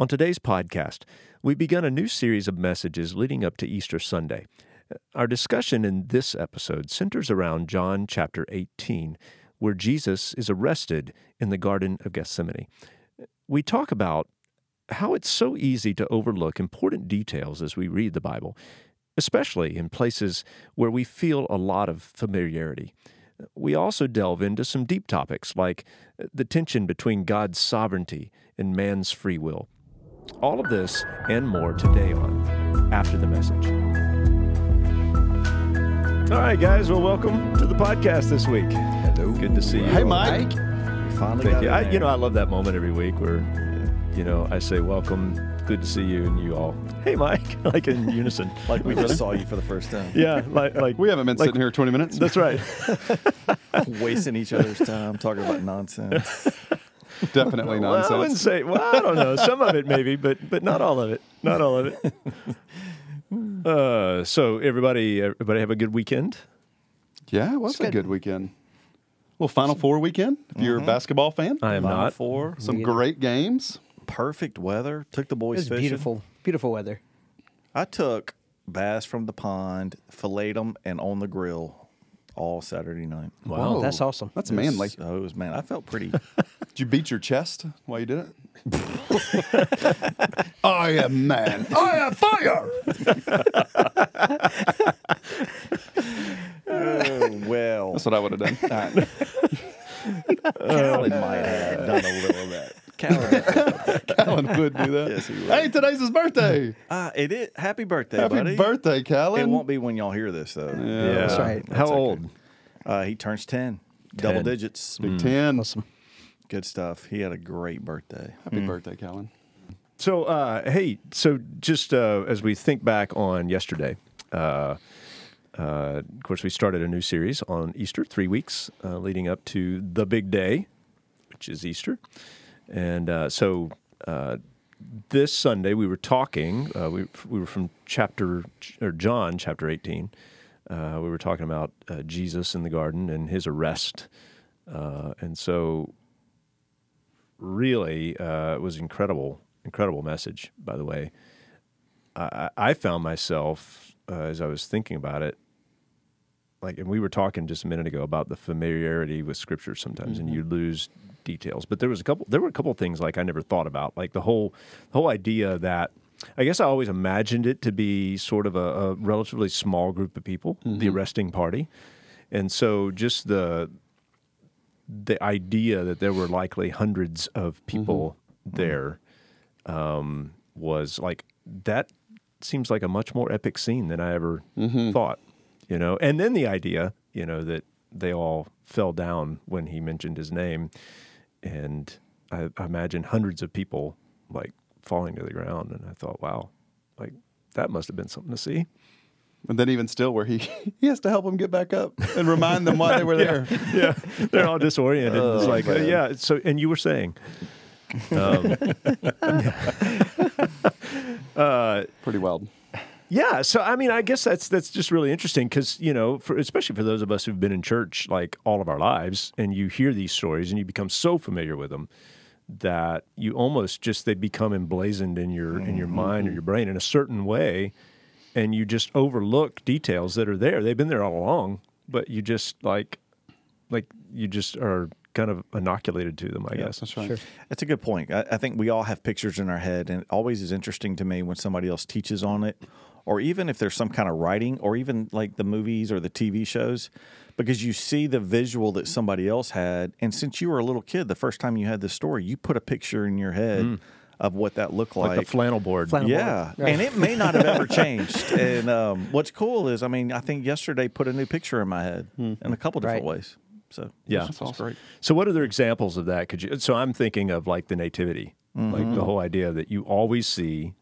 On today's podcast, we begun a new series of messages leading up to Easter Sunday. Our discussion in this episode centers around John chapter 18, where Jesus is arrested in the Garden of Gethsemane. We talk about how it's so easy to overlook important details as we read the Bible, especially in places where we feel a lot of familiarity. We also delve into some deep topics like the tension between God's sovereignty and man's free will. All of this and more today on After the Message. All right, guys. Well, welcome to the podcast this week. Hello. Good to see you. Hey, all. Mike. Finally Thank got you. I, you know, I love that moment every week where, you know, I say welcome, good to see you, and you all, hey, Mike, like in unison. like we just saw you for the first time. Yeah, like like We haven't been like- sitting here 20 minutes. That's right. Wasting each other's time talking about nonsense. Definitely Well, I wouldn't say. Well, I don't know. Some of it maybe, but but not all of it. Not all of it. Uh, so everybody, everybody have a good weekend. yeah, it was a good weekend. Well, Final Four weekend. If you're a basketball fan, I am Final not. Four. some great games. Perfect weather. Took the It boys was fishing. beautiful, beautiful weather. I took bass from the pond, filleted them, and on the grill all Saturday night. Wow. Whoa, that's awesome. That's It was- manly. Oh, it was man. I felt pretty. Did you beat your chest while you did it? I am man. I am fire. oh, well, That's what I would have done. Callan might have done a little of that. Callan, Callan would do that. Yes, he would. Hey, today's his birthday. uh, it is. Happy birthday, Happy buddy. birthday, Callan. It won't be when y'all hear this though. Yeah, That's right. How That's okay. old? Uh, he turns ten, double 10. digits. Big 10. Awesome. Good stuff. He had a great birthday. Happy birthday, Callan. So, uh, hey, so just uh, as we think back on yesterday, uh, uh, of course, we started a new series on Easter, three weeks uh, leading up to the big day, which is Easter. And uh, so uh, this Sunday we were talking, uh, we, we were from chapter, or John chapter 18. Uh, we were talking about uh, Jesus in the garden and his arrest. Uh, and so really uh, it was incredible, incredible message. By the way, I, I I found myself uh, as I was thinking about it, like, and we were talking just a minute ago about the familiarity with Scripture sometimes, and you lose details. But there was a couple, there were a couple things like I never thought about, like the whole, the whole idea that. I guess I always imagined it to be sort of a, a relatively small group of people, the mm-hmm. arresting party, and so just the the idea that there were likely hundreds of people mm-hmm. Mm-hmm. there um, was like that seems like a much more epic scene than I ever thought, you know. And then the idea, you know, that they all fell down when he mentioned his name, and I, I imagine hundreds of people like falling to the ground, and I thought, wow, like that must have been something to see. And then even still, where he he has to help them get back up and remind them why they were there. yeah, they're all disoriented. it's Oh, like, uh, man. yeah. So, and you were saying, um, uh, Pretty wild. Yeah. So, I mean, I guess that's that's just really interesting because you know, for especially for those of us who've been in church like all of our lives, and you hear these stories and you become so familiar with them that you almost just they become emblazoned in your in your mind or your mm-hmm. brain in a certain way, and you just overlook details that are there. They've been there all along, but you just like like you just are kind of inoculated to them. I guess. That's right. Sure. That's a good point. I, I think we all have pictures in our head, and it always is interesting to me when somebody else teaches on it, or even if there's some kind of writing, or even like the movies or the TV shows, because you see the visual that somebody else had. And since you were a little kid, the first time you had this story, you put a picture in your head mm. of what that looked Like, like. the flannel board. Flannel- yeah, Right. and it may not have ever changed. And um, what's cool is, I mean, I think yesterday put a new picture in my head hmm. in a couple different Right. ways. So Yeah. That's awesome. great. So, what are other examples of that could you? So, I'm thinking of like the nativity, mm-hmm. like the whole idea that you always see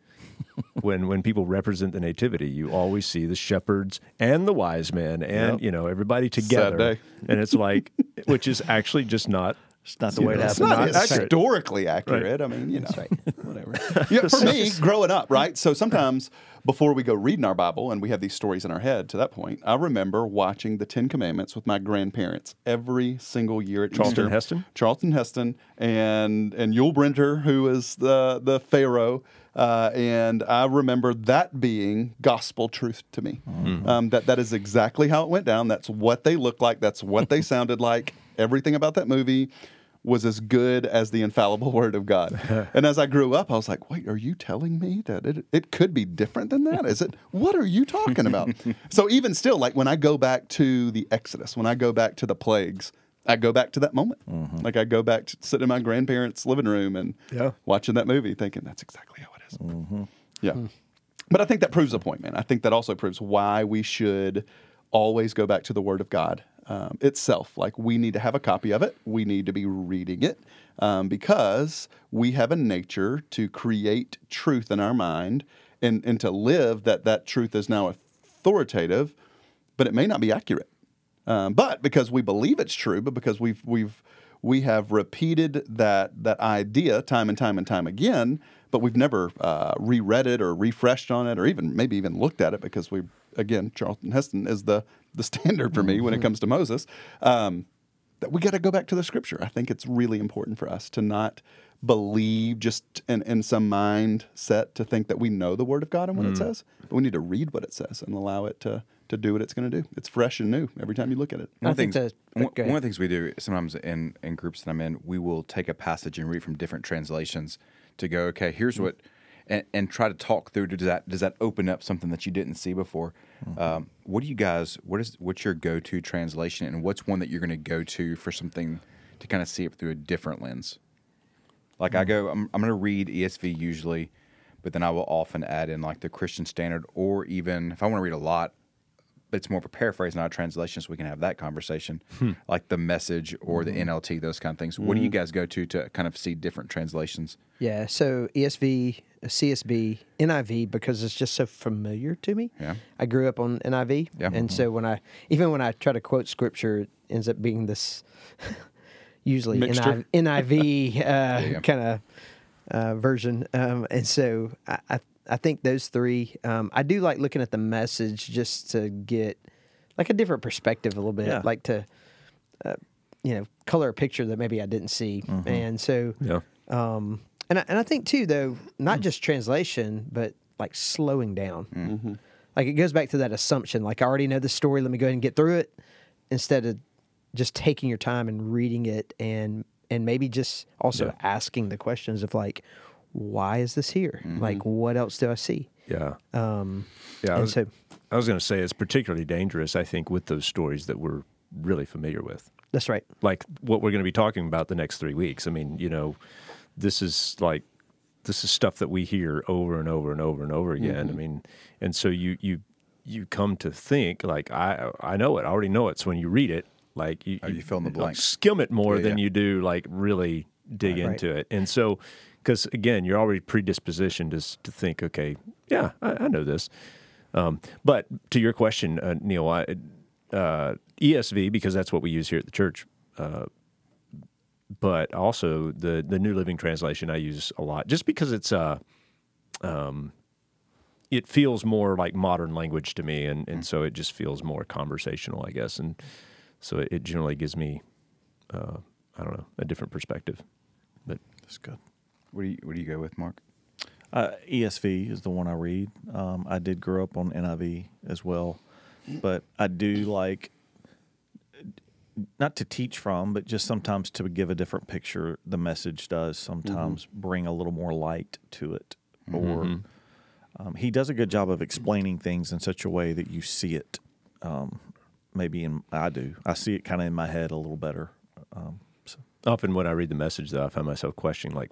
when when people represent the nativity, you always see the shepherds and the wise men and Yep. you know everybody together, and it's like, which is actually just not It's not the way it It's happened. not Not accurate. historically accurate. I mean, you know, right. whatever. Yeah, for me, growing up, right? So sometimes before we go reading our Bible and we have these stories in our head to that point, I remember watching the Ten Commandments with my grandparents every single year at Charlton Easter. Heston? Charlton Heston and and Yul Brynner, who was the the Pharaoh. Uh, and I remember that being gospel truth to me. Um, that that is exactly how it went down. That's what they looked like. That's what they sounded like. Everything about that movie was as good as the infallible word of God. and as I grew up, I was like, wait, are you telling me that it, it could be different than that? Is it? What are you talking about? so even still, like when I go back to the Exodus, when I go back to the plagues, I go back to that moment. Like I go back to sitting in my grandparents' living room and Yeah. watching that movie, thinking that's exactly how is. Yeah. But I think that proves a point, man. I think that also proves why we should always go back to the Word of God um, itself. Like we need to have a copy of it. We need to be reading it um, because we have a nature to create truth in our mind and, and to live that that truth is now authoritative, but it may not be accurate. Um, but because we believe it's true, but because we've we've we have repeated that that idea time and time and time again, but we've never uh, reread it or refreshed on it or even maybe even looked at it because we again Charlton Heston is the the standard for me when it comes to Moses. Um, that we got to go back to the scripture. I think it's really important for us to not believe just in, in some mindset to think that we know the word of God and what it says, but we need to read what it says and allow it to to do what it's going to do. It's fresh and new every time you look at it. I One of, the think things, that- one, one of the things we do sometimes in, in groups that I'm in, we will take a passage and read from different translations to go, okay, here's what, and, and try to talk through. Does that does that open up something that you didn't see before? Um, what do you guys? What is what's your go to translation, and what's one that you're going to go to for something to kind of see it through a different lens? Like I go, I'm, I'm going to read ESV usually, but then I will often add in like the Christian Standard, or even if I want to read a lot, it's more of a paraphrase, not a translation, so we can have that conversation, like the Message or the NLT, those kind of things. What do you guys go to to kind of see different translations? Yeah, so ESV, CSB, NIV because it's just so familiar to me. Yeah. I grew up on NIV, Yeah. and so when I even when I try to quote scripture, it ends up being this usually Mixture. NIV, uh, yeah. kind of uh, version, um, and so I, I I think those three. Um, I do like looking at the message just to get like a different perspective a little bit, Yeah. like to uh, you know color a picture that maybe I didn't see, and so Yeah. um, and I, and I think too, though, not just translation, but like slowing down. Like it goes back to that assumption. Like I already know the story. Let me go ahead and get through it, instead of just taking your time and reading it, and and maybe just also asking the questions of like, why is this here? Like, what else do I see? Yeah. Um, Yeah. I was, so I was going to say it's particularly dangerous, I think, with those stories that we're really familiar with. that's right. Like what we're going to be talking about the next three weeks. I mean, you know, this is like, this is stuff that we hear over and over and over and over again. I mean, and so you, you, you come to think like, I, I know it, I already know it. So when you read it, like you, Oh, you fill in the like, skim it more Yeah, than yeah. you do like really dig Right. into it. And so, because again, you're already predispositioned to, to think, okay, yeah, I, I know this. Um, but to your question, uh, Neil, I, uh, ESV because that's what we use here at the church. Uh, but also the the New Living Translation I use a lot, just because it's uh, um, it feels more like modern language to me, and and so it just feels more conversational, I guess, and so it, it generally gives me, uh, I don't know, a different perspective. But That's good. What do you What do you go with, Mark? Uh, ESV is the one I read. Um, I did grow up on NIV as well, but I do like not to teach from, but just sometimes to give a different picture. The message does sometimes bring a little more light to it, or um, he does a good job of explaining things in such a way that you see it. Um, maybe in I do. I see it kind of in my head a little better. Um, so. often when I read the message, though, I find myself questioning, like,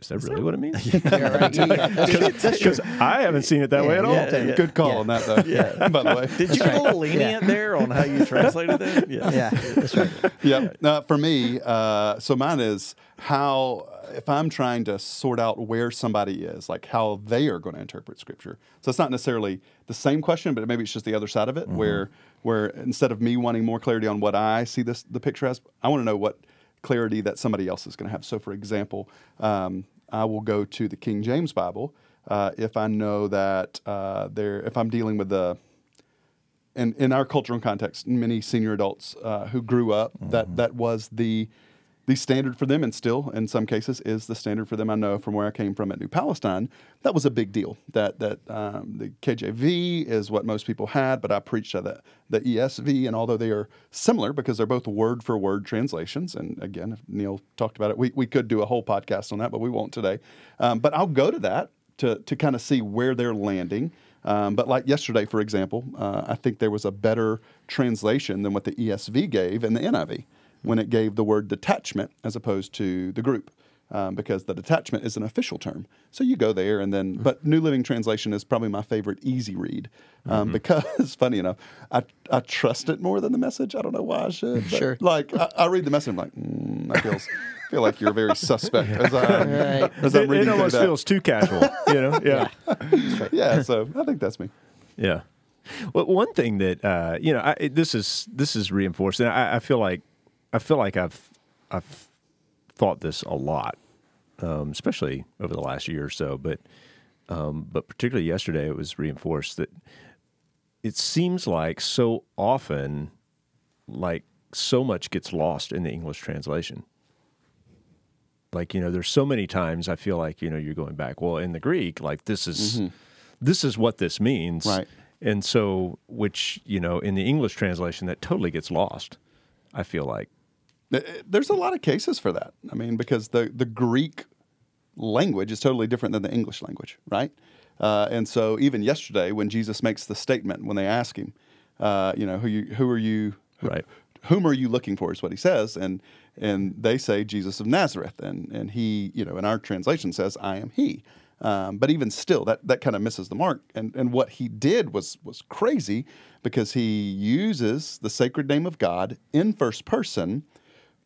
is that really what it means? Yeah, right. Yeah, yeah, that's true. That's true. Because I haven't seen it that way at all. Yeah, yeah. Good call Yeah. on that, though. yeah. By the way. Did you get a little lenient there on how you translated that? Yeah. Yeah, that's right. yeah. Uh, for me, uh, so mine is how if I'm trying to sort out where somebody is, like how they are going to interpret Scripture. So it's not necessarily the same question, but maybe it's just the other side of it, where where instead of me wanting more clarity on what I see this the picture as, I want to know what clarity that somebody else is going to have. So, for example, um, I will go to the King James Bible uh, if I know that uh, there, if I'm dealing with the in, in our cultural context, many senior adults uh, who grew up, that that was the the standard for them, and still in some cases is the standard for them. I know from where I came from at New Palestine, that was a big deal. That that um, the KJV is what most people had, but I preached at the, ESV, and although they are similar because they're both word for word translations, and again, Neil talked about it, we, we could do a whole podcast on that, but we won't today. Um, but I'll go to that to to kind of see where they're landing. Um, but like yesterday, for example, uh, I think there was a better translation than what the ESV gave and the NIV when it gave the word detachment as opposed to the group. Um, because the detachment is an official term, so you go there and then. But New Living Translation is probably my favorite easy read um, because, funny enough, I I trust it more than the message. I don't know why I should. But Sure. Like I, I read the message, I'm like, mm, that feels feel like you're very suspect as I Right. as I'm It, reading it through almost that. feels too casual, you know? Yeah. yeah, so I think that's me. Yeah. Well, one thing that uh, you know, I, this is this is reinforced, and I, I feel like I feel like I've I've thought this a lot, um, especially over the last year or so. But um, but particularly yesterday, it was reinforced that it seems like so often, like so much gets lost in the English translation. Like you know, there's so many times I feel like you know you're going back. Well, in the Greek, like this is this is what this means, Right. And so, which you know, in the English translation, that totally gets lost. I feel like, There's a lot of cases for that. I mean, because the, the Greek language is totally different than the English language, right? Uh, and so even yesterday, when Jesus makes the statement, when they ask him, uh, you know, who you who are you, Right. Whom are you looking for? Is what he says, and and they say Jesus of Nazareth, and and he, you know, in our translation says, I am he. Um, but even still, that, that kind of misses the mark. And and what he did was was crazy because he uses the sacred name of God in first person,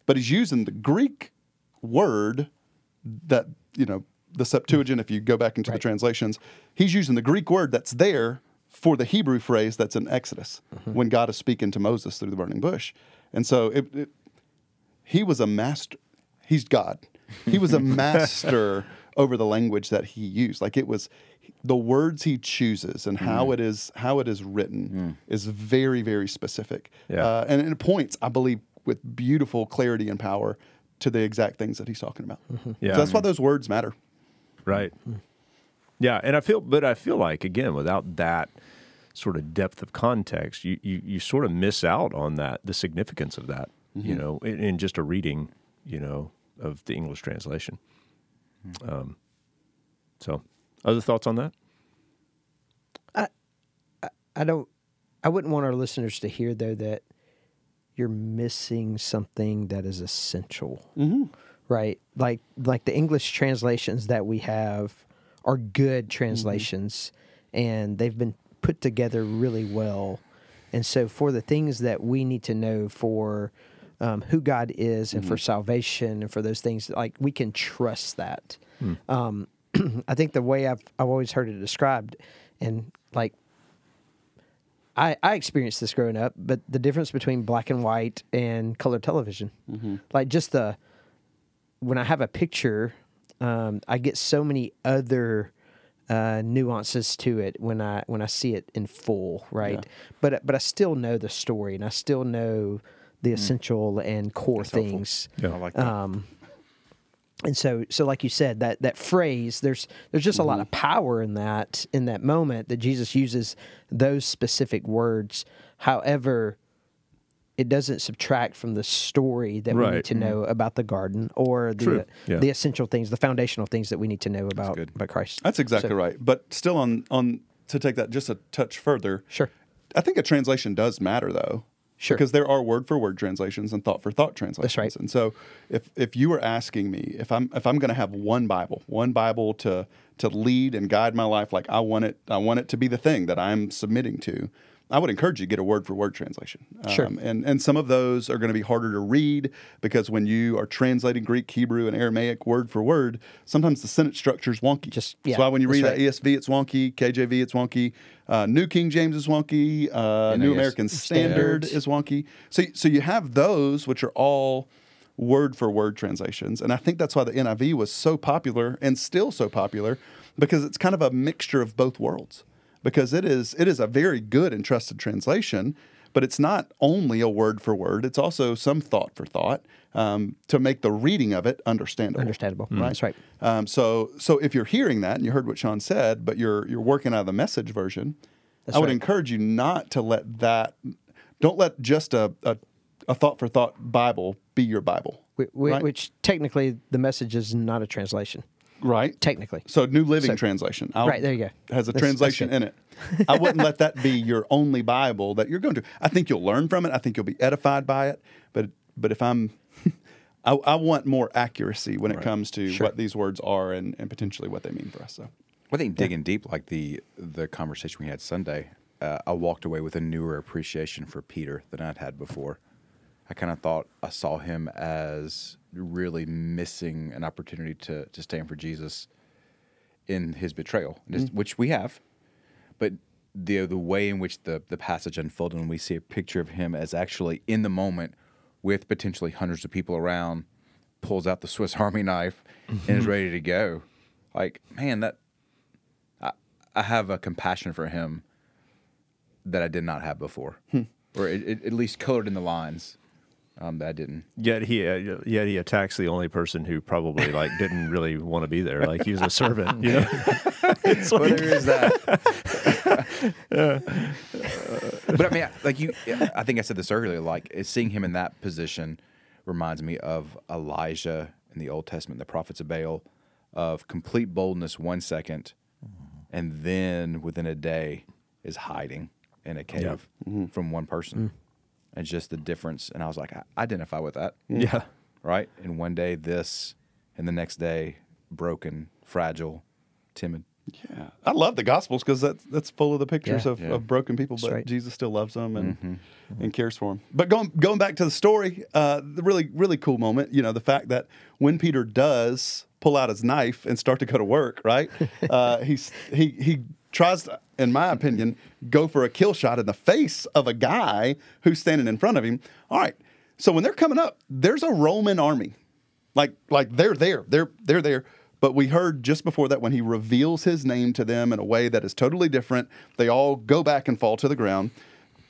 but he's using the Greek word that you know the Septuagint. If you go back into the translations, he's using the Greek word that's there for the Hebrew phrase that's in Exodus mm-hmm. when God is speaking to Moses through the burning bush. And so it, it, he was a master. He's God. He was a master over the language that he used. Like it was the words he chooses and how mm. it is how it is written mm. is very very specific. Yeah. Uh, and it points, I believe, with beautiful clarity and power to the exact things that he's talking about. Mm-hmm. Yeah. So that's why those words matter. right? Mm. Yeah, and I feel, but I feel like again, without that sort of depth of context, you you, you sort of miss out on that the significance of that. You mm-hmm. know, in, in just a reading, you know, of the English translation. Mm. Um, so, other thoughts on that? I I don't. I wouldn't want our listeners to hear though that you're missing something that is essential, mm-hmm. right? Like like the English translations that we have are good translations, and they've been put together really well. And so, for the things that we need to know for um, who God is and for salvation and for those things, like we can trust that. Um, I think the way I've I've always heard it described, and like I, I experienced this growing up, but the difference between black and white and color television, like just the when I have a picture, um, I get so many other uh, nuances to it when I when I see it in full, right? But but I still know the story, and I still know the essential and core things. Yeah, I like that. Um, and so so like you said that that phrase there's there's just a lot mm-hmm. of power in that in that moment that Jesus uses those specific words however it doesn't subtract from the story that we need to know mm-hmm. about the garden or the Yeah. the essential things the foundational things that we need to know about good. about Christ That's exactly So- right. But still, on on to take that just a touch further. Sure. I think a translation does matter though. Sure. Because there are word for word translations and thought for thought translations. right. And so if if you were asking me if I'm if I'm going to have one Bible, one Bible to to lead and guide my life like I want it I want it to be the thing that I'm submitting to, I would encourage you to get a word for word translation. Sure. Um, and and some of those are going to be harder to read because when you are translating Greek, Hebrew, and Aramaic word for word, sometimes the sentence structure is wonky. Just- That's why when you read right. that ESV, it's wonky. KJV, it's wonky. Uh, New King James is wonky. Uh, New American Standard Standards. is wonky. So, so you have those which are all word for word translations. And I think that's why the NIV was so popular and still so popular because it's kind of a mixture of both worlds. Because it is it is a very good and trusted translation, but it's not only a word for word. It's also some thought for thought um, to make the reading of it understandable. Understandable. Right. That's right. Um, so so if you're hearing that and you heard what Sean said, but you're you're working out of the message version, That's I would right. encourage you not to let that. Don't let just a a, a thought for thought Bible be your Bible. Wh- wh- Right. Which technically the message is not a translation. Right. Technically. So New Living So- Translation. I'll- Right, there you go. Has a That's- that's translation good. in it. I wouldn't let that be your only Bible that you're going to. I think you'll learn from it. I think you'll be edified by it. But but if I'm, I, I want more accuracy when it comes to what these words are and, and potentially what they mean for us. So I think digging deep, like the the conversation we had Sunday, uh, I walked away with a newer appreciation for Peter than I'd had before. I kind of thought I saw him as really missing an opportunity to to stand for Jesus in his betrayal, just- mm. which we have, but the the way in which the the passage unfolded, and we see a picture of him as actually in the moment with potentially hundreds of people around, pulls out the Swiss Army knife and is ready to go. Like, man, that I, I have a compassion for him that I did not have before, hmm. or it, it at least colored in the lines um, that I didn't. Yet he uh, yet he attacks the only person who probably like didn't really want to be there. Like he was a servant, you know. it's Well, like, there is that. but I mean, like you, I think I said this earlier. Like seeing him in that position reminds me of Elijah in the Old Testament, the prophets of Baal, of complete boldness one second, and then within a day is hiding in a cave from one person, and just the difference. And I was like, I identify with that yeah, right? And one day this, and the next day broken, fragile, timid. yeah, I love the Gospels because that's that's full of the pictures Yeah. of, Yeah. of broken people, but right. Jesus still loves them and and cares for them. But going going back to the story, uh, the really really cool moment, you know, the fact that when Peter does pull out his knife and start to go to work, right? uh, he's he he tries to, in my opinion, go for a kill shot in the face of a guy who's standing in front of him. All right, so when they're coming up, there's a Roman army. Like like they're there. They're they're there. But we heard just before that when he reveals his name to them in a way that is totally different they all go back and fall to the ground.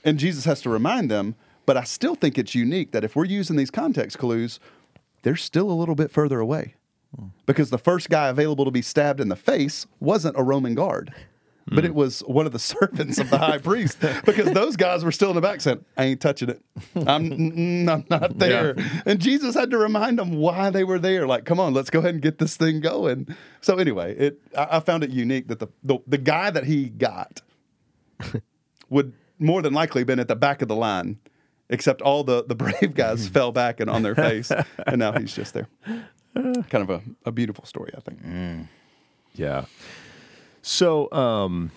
And jesus has to remind them but i still think it's unique that if we're using these context clues they're still a little bit further away. Hmm. Because the first guy available to be stabbed in the face wasn't a roman guard but it was one of the servants of the high priest because those guys were still in the back saying, I ain't touching it. I'm, mm, I'm not there. And Jesus had to remind them why they were there. Like, come on, let's go ahead and get this thing going. So, anyway, it I, I found it unique that the, the, the guy that he got would more than likely been at the back of the line, except all the, the brave guys fell back and on their face. And now he's just there. Kind of a, a beautiful story, I think. yeah. So, um,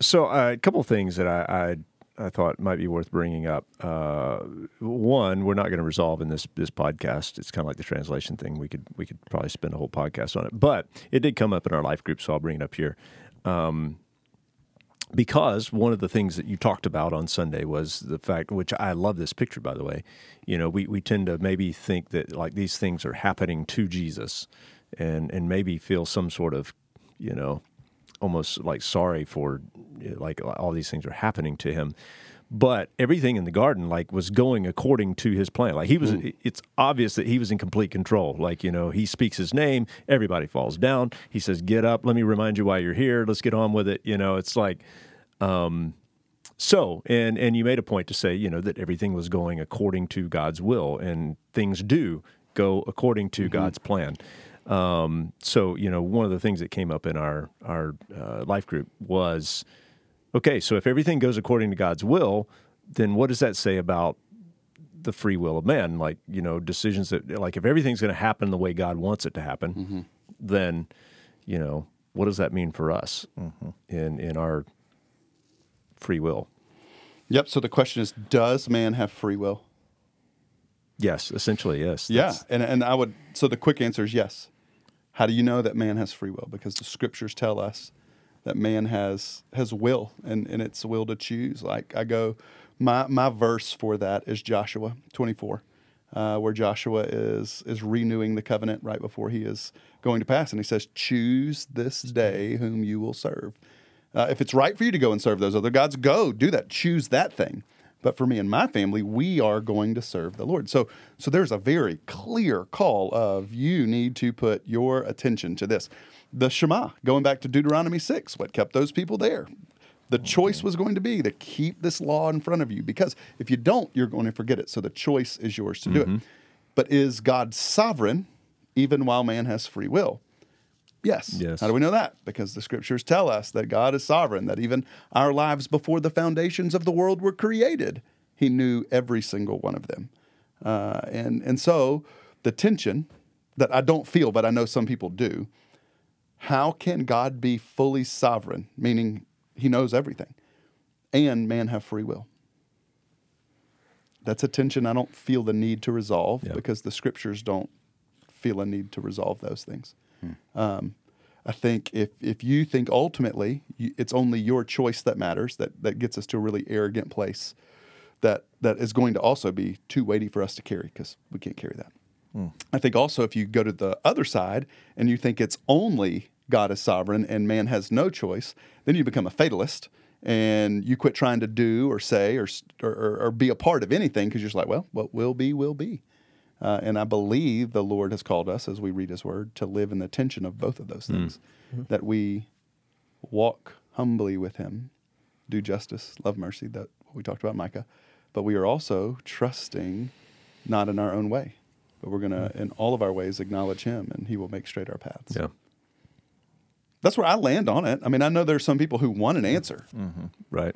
so uh, a couple of things that I, I I thought might be worth bringing up. Uh, one, we're not going to resolve in this this podcast. It's kind of like the translation thing. We could we could probably spend a whole podcast on it, but it did come up in our life group, so I'll bring it up here. Um, because one of the things that you talked about on Sunday was the fact, which I love this picture, by the way. You know, we, we tend to maybe think that like these things are happening to Jesus, and and maybe feel some sort of, you know, almost like sorry for eh, like all these things are happening to him. But everything in the garden like was going according to his plan. Like he was hmm. it's obvious that he was in complete control. Like, you know, he speaks his name, everybody falls down. He says, "Get up, let me remind you why you're here. Let's get on with it." You know, it's like um so and and you made a point to say, you know, that everything was going according to God's will and things do go according to mm-hmm. God's plan. Um, so you know, one of the things that came up in our our uh, life group was, okay, so if everything goes according to God's will, then what does that say about the free will of man? Like you know, decisions that like if everything's going to happen the way God wants it to happen, then you know, what does that mean for us in in our free will? Yep. So the question is Does man have free will? Yes, essentially, yes. Yeah, That's- and and I would so the quick answer is yes. How do you know that man has free will? Because the scriptures tell us that man has has will and, and it's will to choose. Like I go my my verse for that is Joshua 24. uh, where Joshua is is renewing the covenant right before he is going to pass, and he says, "Choose this day whom you will serve." Uh, if it's right for you to go and serve those other gods, go do that. Choose that thing. But for me and my family, we are going to serve the Lord. So, so there's a very clear call of you need to put your attention to this. The Shema, going back to Deuteronomy six, what kept those people there? The oh, choice was going to be to keep this law in front of you because if you don't, you're going to forget it. So the choice is yours to do it. Mm-hmm. But is God sovereign even while man has free will? Yes. Yes. How do we know that? Because the scriptures tell us that God is sovereign, that even our lives before the foundations of the world were created, He knew every single one of them. Uh, and, and so the tension that I don't feel, but I know some people do how can God be fully sovereign, meaning He knows everything, and man have free will? That's a tension I don't feel the need to resolve Yep. because the scriptures don't feel a need to resolve those things. Um, I think if if you think ultimately you, it's only your choice that matters, that that gets us to a really arrogant place, that that is going to also be too weighty for us to carry because we can't carry that. I think also if you go to the other side and you think it's only God is sovereign and man has no choice, then you become a fatalist and you quit trying to do or say or or, or, or be a part of anything because you're just like, well, what will be will be. Uh, and I believe the Lord has called us, as we read His Word, to live in the tension of both of those hmm. things. Mm-hmm. That we walk humbly with Him, do justice, love mercy. That we talked about, Micah. But we are also trusting, not in our own way, but we're going to, hmm. in all of our ways, acknowledge Him, and He will make straight our paths. Yeah. That's where I land on it. I mean, I know there's some people who want an answer. Mm-hmm. Right.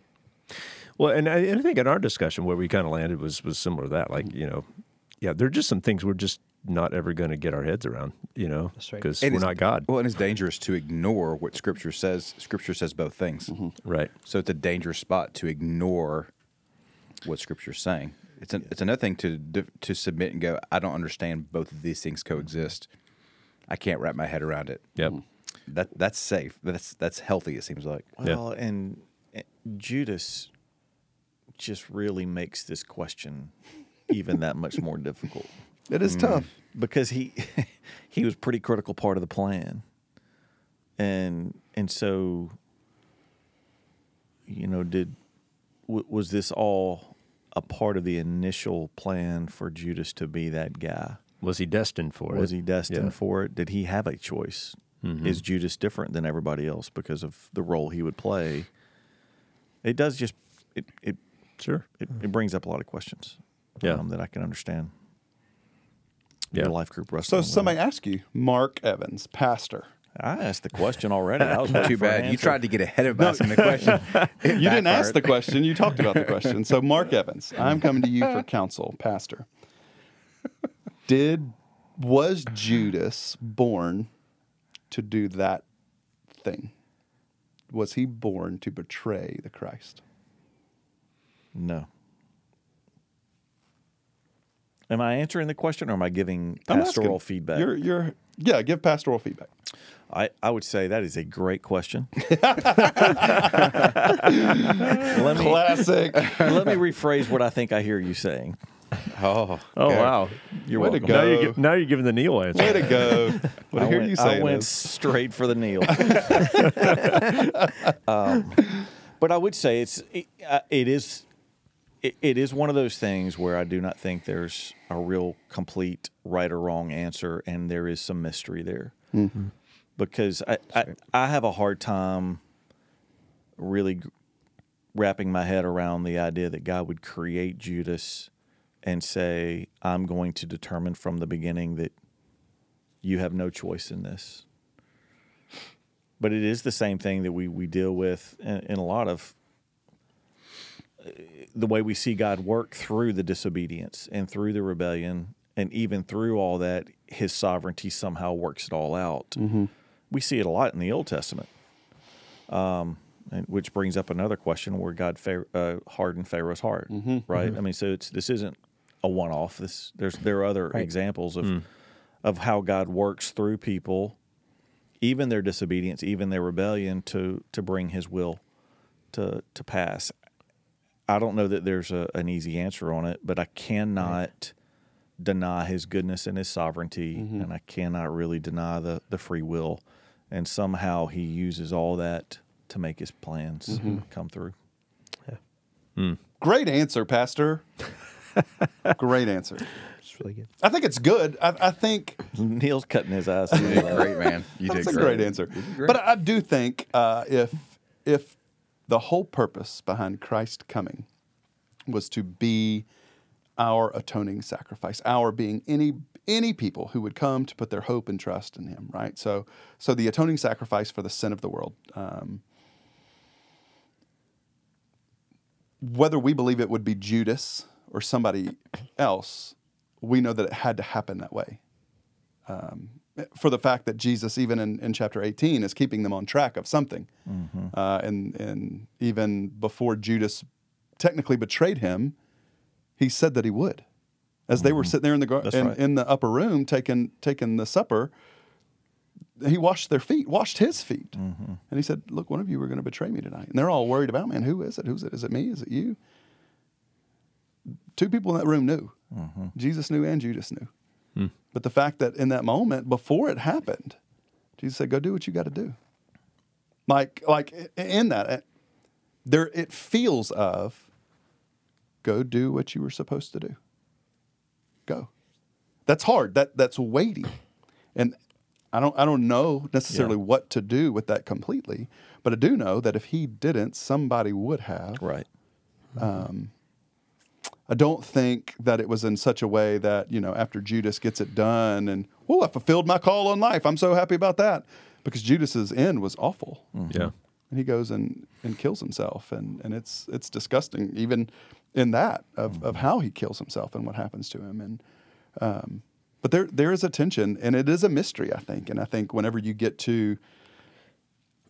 Well, and I, and I think in our discussion where we kind of landed was was similar to that. Like, you know, yeah, there are just some things we're just not ever going to get our heads around. You know, That's right. because we're it's- not God. Well, and it's dangerous to ignore what Scripture says. Scripture says both things. Right. So it's a dangerous spot to ignore what Scripture's saying. It's an, it's another thing to to submit and go. I don't understand both of these things coexist. I can't wrap my head around it. Yep. That that's safe. That's that's healthy. It seems like. Yeah. Well, and uh, Judas just really makes this question even that much more difficult It is mm. tough. because he he was pretty critical part of the plan, and and so you know did w- was this all a part of the initial plan for Judas to be that guy? Was he destined for it? Was he destined Yeah. for it? Did he have a choice? Mm-hmm. Is Judas different than everybody else because of the role he would play? It does just it it Sure. it, it brings up a lot of questions. Yeah. um, that I can understand. Yeah. Your life group So wrestling. somebody ask you, Mark Evans, pastor. I asked the question already. I was waiting Too for an bad. You tried to get ahead of asking the question. You didn't ask the question. You talked about the question. So, Mark Evans, I'm coming to you for counsel, pastor. Did was Judas born to do that thing? Was he born to betray the Christ? No. Am I answering the question or am I giving pastoral asking. feedback? You're, you're, yeah. Give pastoral feedback. I, I would say that is a great question. let me Classic. let me rephrase what I think I hear you saying. Oh, Oh wow! You're Way to welcome. go. Now you're now you're giving the Neil answer. Way to go. What I I hear went, you I went is, straight for the Neil. um, but I would say it's it, uh, it is it, it is one of those things where I do not think there's a real complete right or wrong answer, and there is some mystery there. Mm-hmm. Because I, I I have a hard time really wrapping my head around the idea that God would create Judas and say, "I'm going to determine from the beginning that you have no choice in this." But it is the same thing that we we deal with in, in a lot of the way we see God work through the disobedience and through the rebellion, and even through all that, His sovereignty somehow works it all out. We see it a lot in the Old Testament. Um, and which brings up another question where God fa- uh, hardened Pharaoh's heart, right? I mean, so it's this isn't a one-off. This there's there are other examples of of how God works through people, even their disobedience, even their rebellion, to to bring His will to to pass. I don't know that there's a, an easy answer on it, but I cannot deny his goodness and his sovereignty, mm-hmm. and I cannot really deny the, the free will. And somehow he uses all that to make his plans mm-hmm. come through. Hmm. Great answer, Pastor. Great answer. It's really good. I think it's good. I, I think Neil's cutting his eyes. You did great, man. You that's did a great answer. great. But I do think uh, if if the whole purpose behind Christ coming was to be our atoning sacrifice, our being any any people who would come to put their hope and trust in Him, right? So so the atoning sacrifice for the sin of the world. Um, whether we believe it would be Judas or somebody else, we know that it had to happen that way for the fact that Jesus, even in, in chapter 18, is keeping them on track of something. Mm-hmm. Uh, and, and even before Judas technically betrayed him, he said that he would. As they were mm-hmm. sitting there in the, gar- in, right. in the upper room taking, taking the supper, he washed their feet, washed his feet. Mm-hmm. And he said, Look, one of you are going to betray me tonight. And they're all worried about, man, who is it? Who's it? Is it me? Is it you? Two people in that room knew. Jesus knew and Judas knew. But the fact that in that moment, before it happened, Jesus said, "Go do what you got to do." Like, like in that, there it feels of, "Go do what you were supposed to do." Go. That's hard. That that's weighty, and I don't I don't know necessarily Yeah. what to do with that completely, but I do know that if he didn't, somebody would have. Right. Um, I don't think that it was in such a way that, you know, after Judas gets it done and, well, I fulfilled my call on life. I'm so happy about that. Because Judas's end was awful. Yeah. And he goes and, and kills himself. And, and it's it's disgusting, even in that, of, of how he kills himself and what happens to him. And um, but there there is a tension and it is a mystery, I think. And I think whenever you get to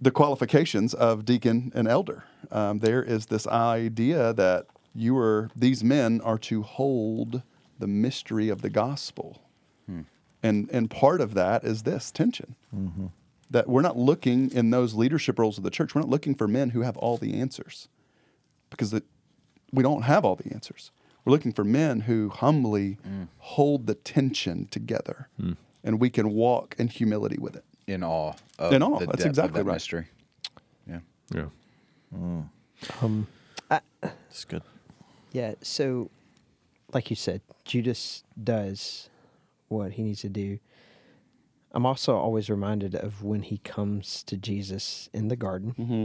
the qualifications of deacon and elder. Um, there is this idea that you are these men are to hold the mystery of the gospel, hmm. and and part of that is this tension mm-hmm. that we're not looking in those leadership roles of the church. We're not looking for men who have all the answers, because it, we don't have all the answers. We're looking for men who humbly mm. hold the tension together, mm. and we can walk in humility with it. in awe. Of In awe, the that's depth exactly of that right. Mystery. Yeah. Yeah. Mm. Um, it's good. Yeah. So, like you said, Judas does what he needs to do. I'm also always reminded of when he comes to Jesus in the garden, mm-hmm.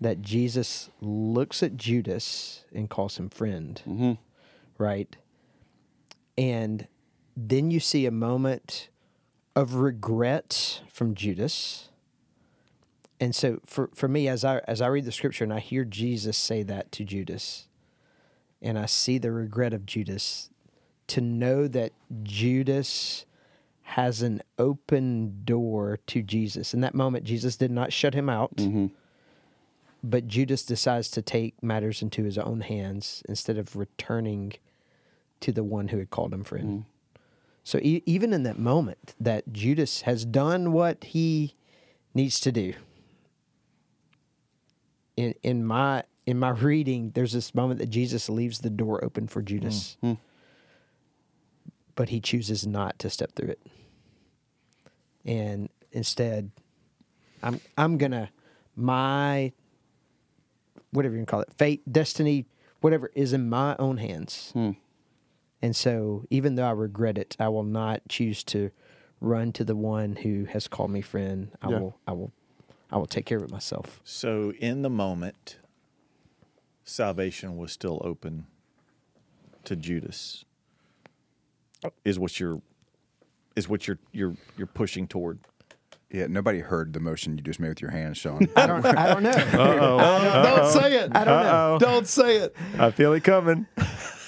that Jesus looks at Judas and calls him friend, mm-hmm. right? And then you see a moment of regret from Judas. And so for, for me, as I as I read the scripture and I hear Jesus say that to Judas, and I see the regret of Judas, to know that Judas has an open door to Jesus. In that moment, Jesus did not shut him out, mm-hmm. but Judas decides to take matters into his own hands instead of returning to the one who had called him friend. Mm-hmm. So e- even in that moment, that Judas has done what he needs to do. In in my in my reading, there's this moment that Jesus leaves the door open for Judas, mm, mm. but he chooses not to step through it, and instead, I'm I'm gonna my whatever you can call it, fate, destiny, whatever is in my own hands. Mm. And so, even though I regret it, I will not choose to run to the one who has called me friend. I Yeah. will, I will, I will take care of it myself. So in the moment, salvation was still open to Judas. Is what you're is what you're you're you're pushing toward. Yeah. Nobody heard the motion you just made with your hands, Sean. I don't, I don't know. Don't say it. I don't know. Uh-oh. Don't say it. I feel it coming.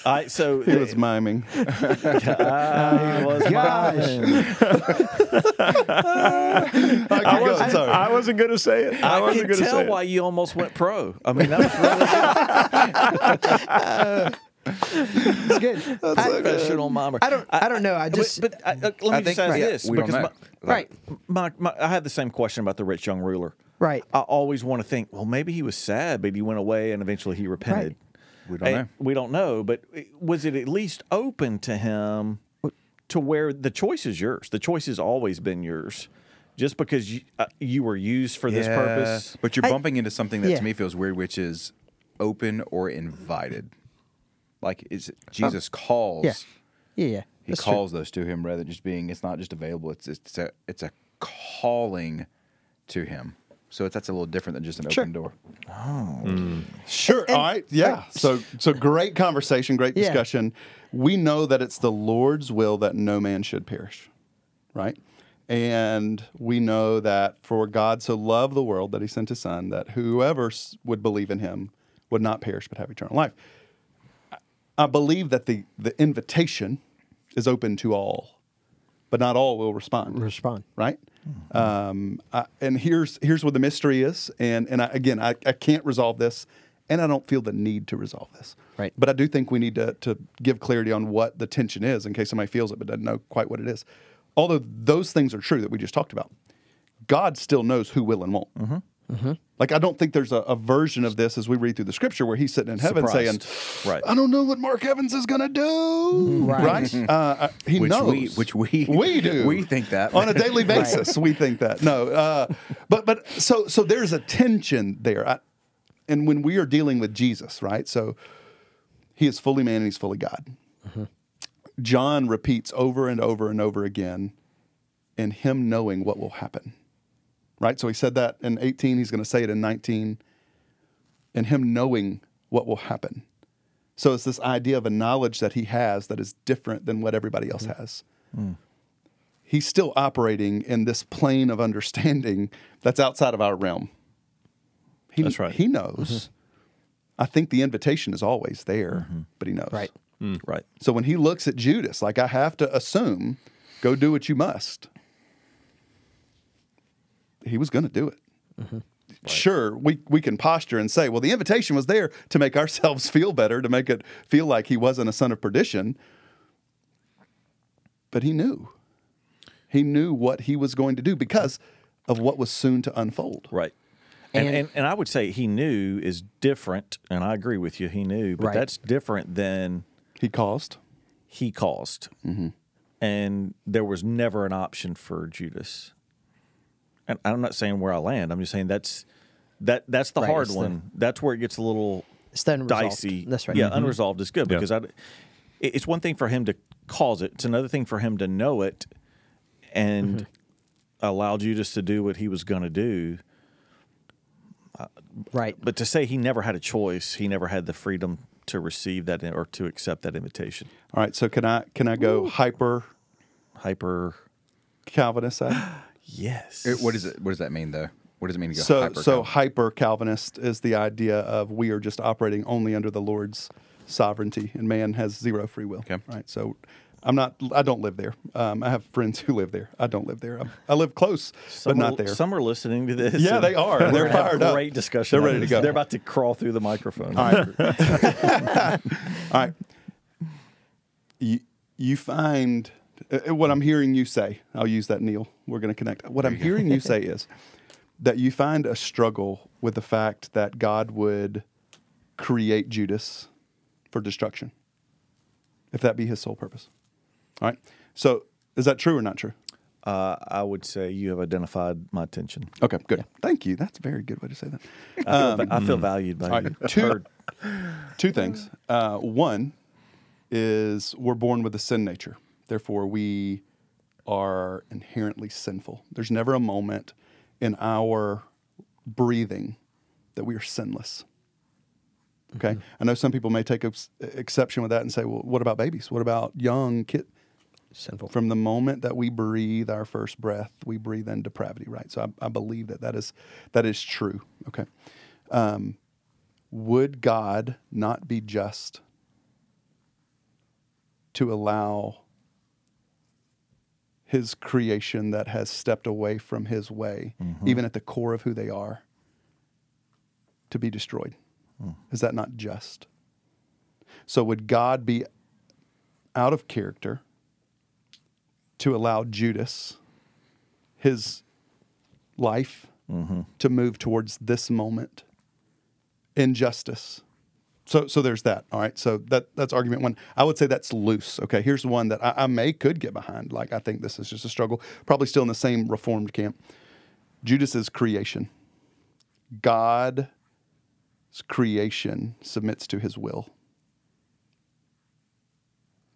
All right, so He was miming. I was Gosh. mine. I was, was, sorry. I wasn't going to say it. I, I wasn't can going to say tell it. why you almost went pro. I mean, that was really It's good. I, good. professional mimer. I don't, I don't know. I just, but, but I, uh, let me I just think- ask yeah, this we don't because my, right, my, my, I had the same question about the rich young ruler. right. I always want to think, well, maybe he was sad, but he went away and eventually he repented. We don't know. We don't know, but was it at least open to him to where the choice is yours. The choice has always been yours. Just because you, uh, you were used for this Yeah, purpose. But you're I- bumping into something that Yeah. to me feels weird, which is open or invited. Like is Jesus calls. Yeah. Yeah, yeah. He That's true. calls those to him rather than just being. It's not just available. It's it's a it's a calling to him. So it's, that's a little different than just an Sure. open door. Oh mm. sure. And- All right. Yeah. So so great conversation, great Yeah. discussion. We know that it's the Lord's will that no man should perish. Right? And we know that for God so loved the world that he sent his son that whoever would believe in him would not perish but have eternal life. I- I believe that the the invitation is open to all, but not all will respond Respond. right? Um, I, and here's here's what the mystery is, and and I, again, I, I can't resolve this, and I don't feel the need to resolve this. Right. But I do think we need to to give clarity on what the tension is, in case somebody feels it but doesn't know quite what it is. Although those things are true that we just talked about, God still knows who will and won't. Mm-hmm. Like I don't think there's a, a version of this as we read through the scripture where he's sitting in heaven Surprised. saying, Right. "I don't know what Mark Evans is going to do." Right. Uh, uh, he Which knows. we- which we- we do. we think that. on a daily basis. We think that. No, uh, but but so so there's a tension there, I, and when we are dealing with Jesus, right? So he is fully man and he's fully God. John repeats over and over and over again, in him knowing what will happen. Right. So he said that in 18. He's going to say it in 19. In him knowing what will happen. So it's this idea of a knowledge that he has that is different than what everybody else mm. has mm. he's still operating in this plane of understanding that's outside of our realm. He, That's right. He knows. Mm-hmm. I think the invitation is always there, mm-hmm. but he knows. Right. Mm. Right. So when he looks at Judas, like I have to assume, go do what you must. He was going to do it. Mm-hmm. Sure, we, we can posture and say, well, the invitation was there to make ourselves feel better, to make it feel like he wasn't a son of perdition. But he knew. He knew what he was going to do because of what was soon to unfold. Right. And, And- and, and I would say he knew is different, and I agree with you. He knew, but Right. that's different than He caused. he caused. Mm-hmm. And there was never an option for Judas. And I'm not saying where I land. I'm just saying that's that that's the Right, hard it's the- one. that's where it gets a little It's the dicey. That's right. Yeah, mm-hmm. unresolved is good Yeah. because I. It's one thing for him to cause it. It's another thing for him to know it, and mm-hmm. allow Judas to do what he was going to do. Uh, right. But to say he never had a choice, he never had the freedom to receive that or to accept that invitation. All right, so can I can I go hyper Hyper, Calvinist side? yes. It- what is it? What does that mean though? What does it mean to go so hyper? so hyper Calvinist is the idea of we are just operating only under the Lord's sovereignty and man has zero free will. Okay. Right. So I'm not I don't live there. Um, I have friends who live there. I don't live there. I'm, I live close, Some but not there. Some are listening to this. Yeah, they are. we're They're gonna have fired up. Great discussion. They're on ready to go. They're about to crawl through the microphone. All right. All right. You, you find uh, what I'm hearing you say. I'll use that, Neil. We're going to connect. What I'm hearing you say is that you find a struggle with the fact that God would create Judas for destruction, if that be his sole purpose. All right. So is that true or not true? Uh, I would say you have identified my attention. Okay, good. Thank you. That's a very good way to say that. I feel, va- I feel valued by Um, you. right, two, two things. Uh, one is we're born with a sin nature. Therefore, we are inherently sinful. There's never a moment in our breathing that we are sinless. Okay. I know some people may take ex- exception with that and say, well, what about babies? What about young kids? Sinful. From the moment that we breathe our first breath, we breathe in depravity, right? So I, I believe that that is that is true. Okay. Um, would God not be just to allow His creation that has stepped away from His way, mm-hmm. even at the core of who they are, to be destroyed? Hmm. Is that not just? So would God be out of character? to allow Judas, his life, mm-hmm. to move towards this moment, injustice, so so there's that. All right. So that that's argument one. I would say that's loose. Okay. Here's one that I, I may could get behind. Like I think this is just a struggle. Probably still in the same reformed camp. Judas's creation. God's creation submits to his will.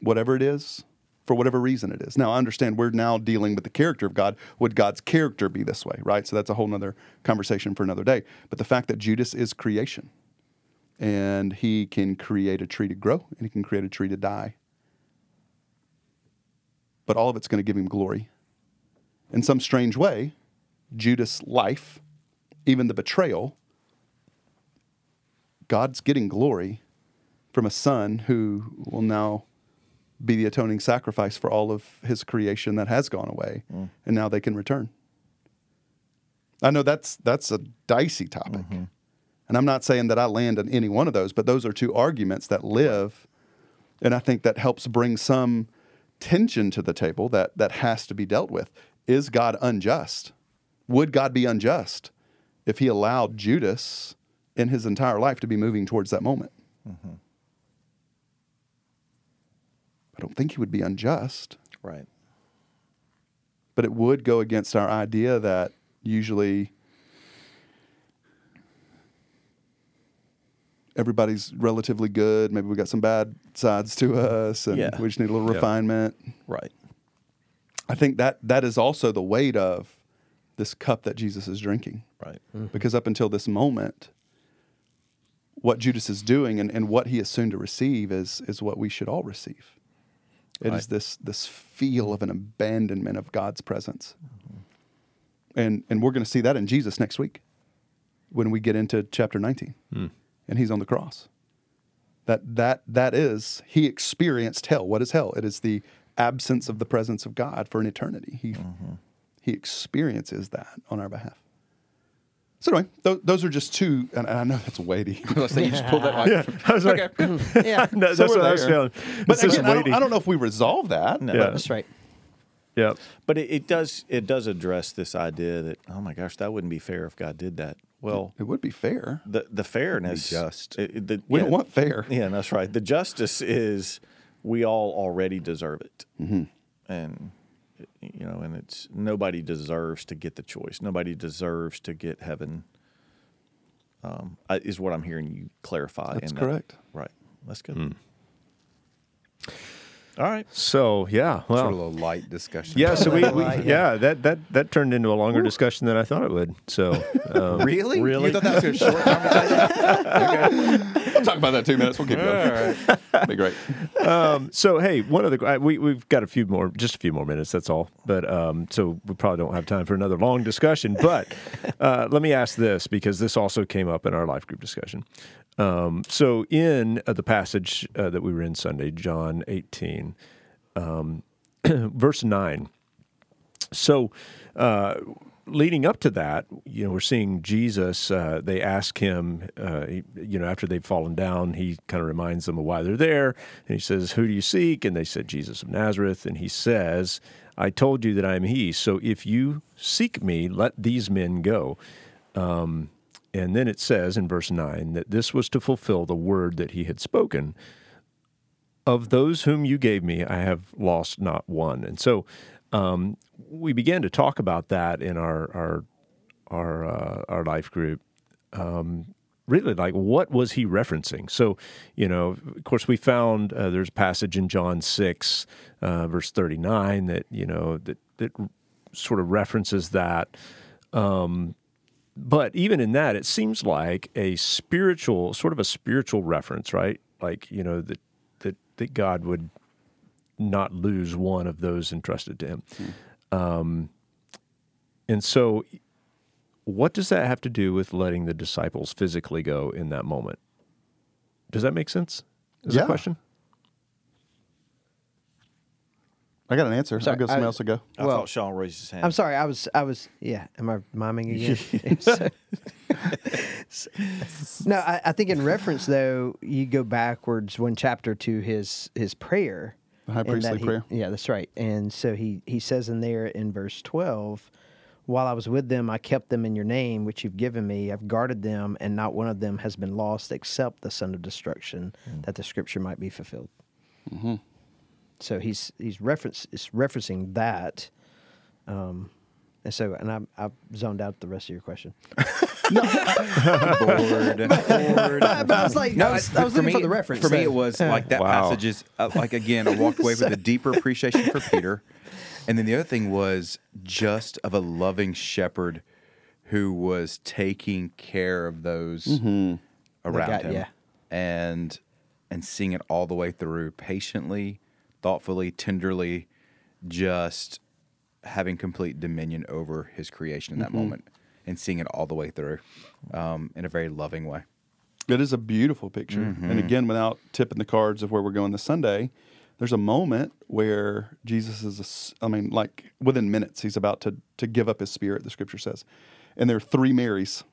Whatever it is, for whatever reason it is. Now I understand we're now dealing with the character of God. Would God's character be this way, right? So that's a whole nother conversation for another day. But the fact that Judas is creation and he can create a tree to grow and he can create a tree to die. But all of it's going to give him glory. In some strange way, Judas' life, even the betrayal, God's getting glory from a son who will now be the atoning sacrifice for all of his creation that has gone away, mm. and now they can return. I know that's that's a dicey topic, mm-hmm. And I'm not saying that I land on any one of those, but those are two arguments that live, and I think that helps bring some tension to the table that that has to be dealt with. Is God unjust? Would God be unjust if He allowed Judas in his entire life to be moving towards that moment? Mm-hmm. I don't think He would be unjust Right. but it would go against our idea that usually everybody's relatively good. Maybe we got some bad sides to us, and Yeah. we just need a little Yeah. refinement. Right. I think that that is also the weight of this cup that Jesus is drinking, Right. Mm-hmm. because up until this moment, what Judas is doing and, and what he is soon to receive is is what we should all receive. It is Right. this this feel of an abandonment of God's presence. Mm-hmm. And and we're going to see that in Jesus next week when we get into chapter 19. Hmm. And he's on the cross. That that that is he experienced hell. What is hell? It is the absence of the presence of God for an eternity. He mm-hmm. he experiences that on our behalf. So anyway, th- those are just two, and and I know that's weighty. Let's say you just pulled that. Like, Yeah, I was like, okay. Yeah. no, So that's we're what I was feeling. But It's again, I don't. I don't know if we resolve that. No. Yeah. That's right. Yeah, But it, it does it does address this idea that oh my gosh that wouldn't be fair if God did that. Well, It would be fair. the the fairness just. it- it- the- We yeah, don't want fair. Yeah, that's right. The justice is we all already deserve it, Mm-hmm. and you know, and it's nobody deserves to get the choice. Nobody deserves to get heaven. Um, is what I'm hearing you clarify. That's in that. correct. Right. That's good. Hmm. All right. So yeah, well, Sort of a light discussion. yeah. So we, we Right, yeah. that that that turned into a longer discussion than I thought it would. So um, Really? Really? You thought that was a short conversation? We'll talk about that two minutes. We'll keep going. All right. Be great. so hey, one of the I- we we've got a few more, just a few more minutes. That's all. But um, so we probably don't have time for another long discussion. But uh, let me ask this because this also came up in our life group discussion. Um, so in uh, the passage uh, that we were in Sunday, John eighteen, um, verse nine. So, uh, leading up to that, you know, we're seeing Jesus. Uh, they ask him, uh, you know, after they've fallen down, he kind of reminds them of why they're there, and he says, "Who do you seek?" And they said, "Jesus of Nazareth." And he says, "I told you that I am He. So if you seek me, let these men go." Um, and then it says in verse nine that this was to fulfill the word that he had spoken of those whom you gave me, I have lost not one. And so um, we began to talk about that in our our our uh, our life group. Um, really, like what was he referencing? So, you know, of course, we found uh, there's a passage in John six, uh, verse thirty nine, that you know that that sort of references that. Um, but even in that, it seems like a spiritual, sort of a spiritual reference, right? Like you know that that God would not lose one of those entrusted to Him. Um, and so, what does that have to do with letting the disciples physically go in that moment? Does that make sense? Is Yeah. that a question? I got an answer. Sorry, I'll go somebody I- else to go. I Well, thought Sean raised his hand. I'm sorry. I was. I was. Yeah. Am I miming again? no, I, I think in reference though, you go backwards one chapter to his his prayer. The high and that priestly he- prayer. Yeah, that's right. And so he he says in there in verse twelve, While I was with them, I kept them in your name, which you've given me. I've guarded them, and not one of them has been lost except the son of destruction, hmm. that the scripture might be fulfilled. Mm-hmm. So he's he's reference is referencing that, um, and so and I I zoned out the rest of your question. Bored. Bored. but I was like, I was, I was for looking me, for the reference. For me, it was like that Wow. passage is uh, like again. I walked away with a deeper appreciation for Peter, and then the other thing was just of a loving shepherd who was taking care of those around got- him, yeah. and and seeing it all the way through, patiently, thoughtfully, tenderly, just having complete dominion over his creation in that moment, and seeing it all the way through, um, in a very loving way. It is a beautiful picture. And again, without tipping the cards of where we're going this Sunday, there's a moment where Jesus is, a I mean, like within minutes, he's about to, to give up his spirit, the scripture says. And there are three Marys,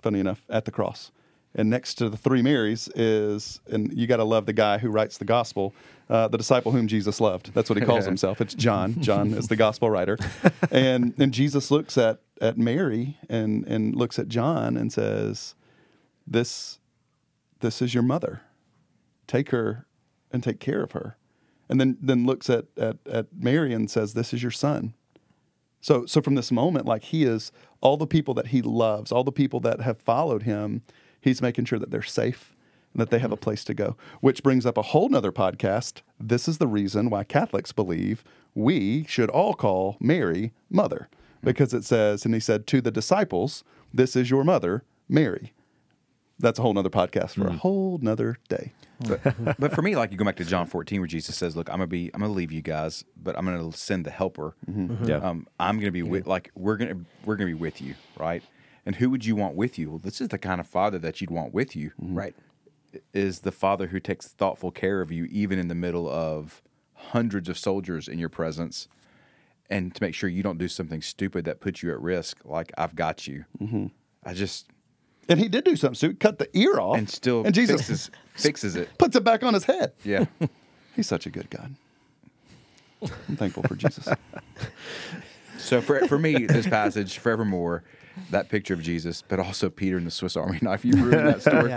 funny enough, at the cross. And next to the three Marys is, and you got to love the guy who writes the gospel, uh, the disciple whom Jesus loved. That's what he calls himself. It's John. John is the gospel writer. And, and Jesus looks at, at Mary and, and looks at John and says, this this is your mother take her and take care of her and then then looks at at, at mary and says this is your son so so from this moment like he is all the people that he loves all the people that have followed him he's making sure that they're safe and that they have a place to go which brings up a whole nother podcast. This is the reason why catholics believe we should all call mary mother hmm. because it says and he said to the disciples this is your mother mary. That's a whole nother podcast for a hmm. whole nother day. But, but for me, like you go back to John 14, where Jesus says, "Look, I'm gonna be, I'm gonna leave you guys, but I'm gonna send the Helper. Mm-hmm. Mm-hmm. Mm-hmm. Yeah. Um, I'm gonna be with, like we're gonna, we're gonna be with you, right? And who would you want with you? Well, this is the kind of father that you'd want with you, mm-hmm. right. Is the father who takes thoughtful care of you, even in the middle of hundreds of soldiers in your presence, and to make sure you don't do something stupid that puts you at risk. Like I've got you. Mm-hmm. I just And he did do something stupid, cut the ear off. and still and Jesus fixes, fixes it. puts it back on his head. Yeah. He's such a good God. I'm thankful for Jesus. So for for me, this passage, forevermore, that picture of Jesus, but also Peter and the Swiss Army knife. You ruined that story.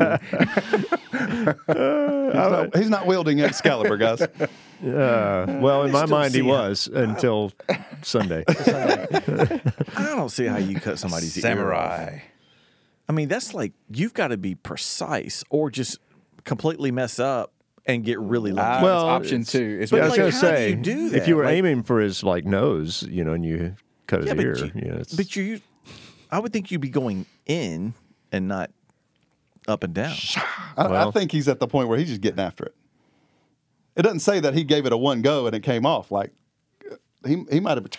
He's not, he's not wielding Excalibur, guys. Uh, well, in my mind, he see him. was until Sunday. I don't see how you cut somebody's ear off. Samurai. I mean, that's like you've got to be precise or just completely mess up and get really lucky. Ah, Well, that's option two. Is But yeah, I was like, gonna how do say, you do if you were Like- aiming for his like nose, you know, and you cut his yeah, ear, but you, you know, it's, but you, I would think you'd be going in and not up and down. I, I think he's at the point where he's just getting after it. It doesn't say that he gave it a one go and it came off. Like he he might have been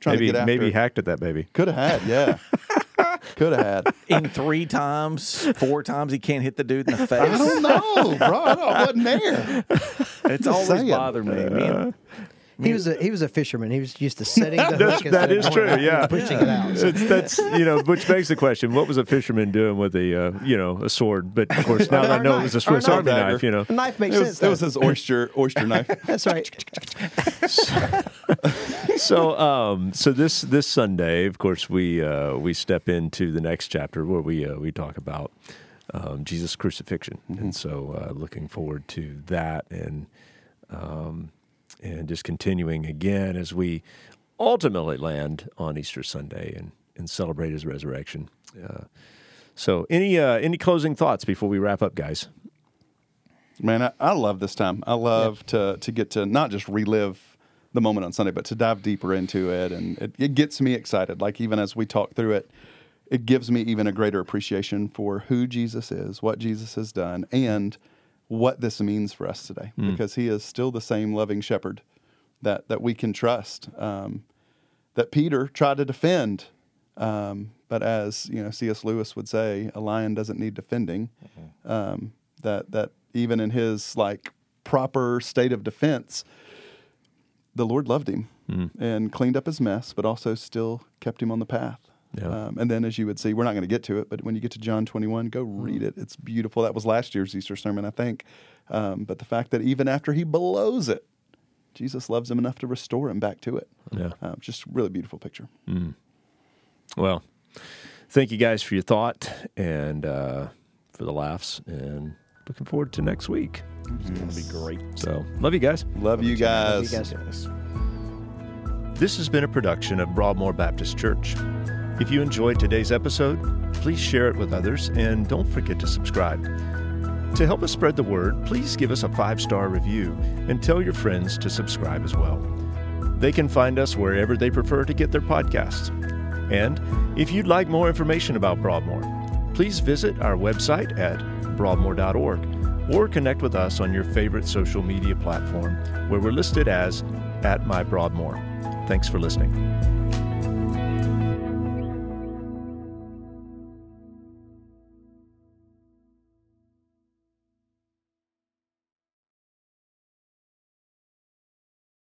trying maybe to get after maybe it. hacked at that baby. Could have had, yeah. Could have had. In three times, four times, he can't hit the dude in the face. I don't know, bro. I, don't, I wasn't there. It's always saying. bothered me. Me and- uh, He was a he was a fisherman. He was used to setting the That's- hook. that instead of is going true, out yeah. pushing it out. So- It's, that's you know, which begs the question: What was a fisherman doing with a uh, you know a sword? But of course, now that I know knife. it was a Or Swiss knife. Army Dagger. knife, you know. A knife makes It was, sense. it was his oyster oyster knife. That's right. so um so this this Sunday, of course, we uh we step into the next chapter where we uh, we talk about um, Jesus' crucifixion, and so uh, looking forward to that and um and just continuing again as we ultimately land on Easter Sunday and and celebrate His resurrection. Uh, so any uh, any closing thoughts before we wrap up, guys? Man, I, I love this time. I love to to get to not just relive the moment on Sunday, but to dive deeper into it, and it, it gets me excited. Like even as we talk through it, it gives me even a greater appreciation for who Jesus is, what Jesus has done, and what this means for us today. Because He is still the same loving Shepherd that that we can trust. Um, that Peter tried to defend. Um, but as you know, C.S. Lewis would say, a lion doesn't need defending. Um, that that even in his like proper state of defense, the Lord loved him and cleaned up his mess, but also still kept him on the path. Yeah. Um, and then, as you would see, we're not going to get to it, but when you get to John 21, go read it. It's beautiful. That was last year's Easter sermon, I think. Um, but the fact that even after he blows it, Jesus loves him enough to restore him back to it. Yeah. Um, just really beautiful picture. Well, thank you guys for your thought and uh, for the laughs, and looking forward to next week. It's going to be great. So, love you guys. Love you guys. You guys. Yes. This has been a production of Broadmoor Baptist Church. If you enjoyed today's episode, please share it with others and don't forget to subscribe. To help us spread the word, please give us a five star review and tell your friends to subscribe as well. They can find us wherever they prefer to get their podcasts. And if you'd like more information about Broadmoor, please visit our website at broadmoor.org or connect with us on your favorite social media platform where we're listed as at my Broadmoor. Thanks for listening.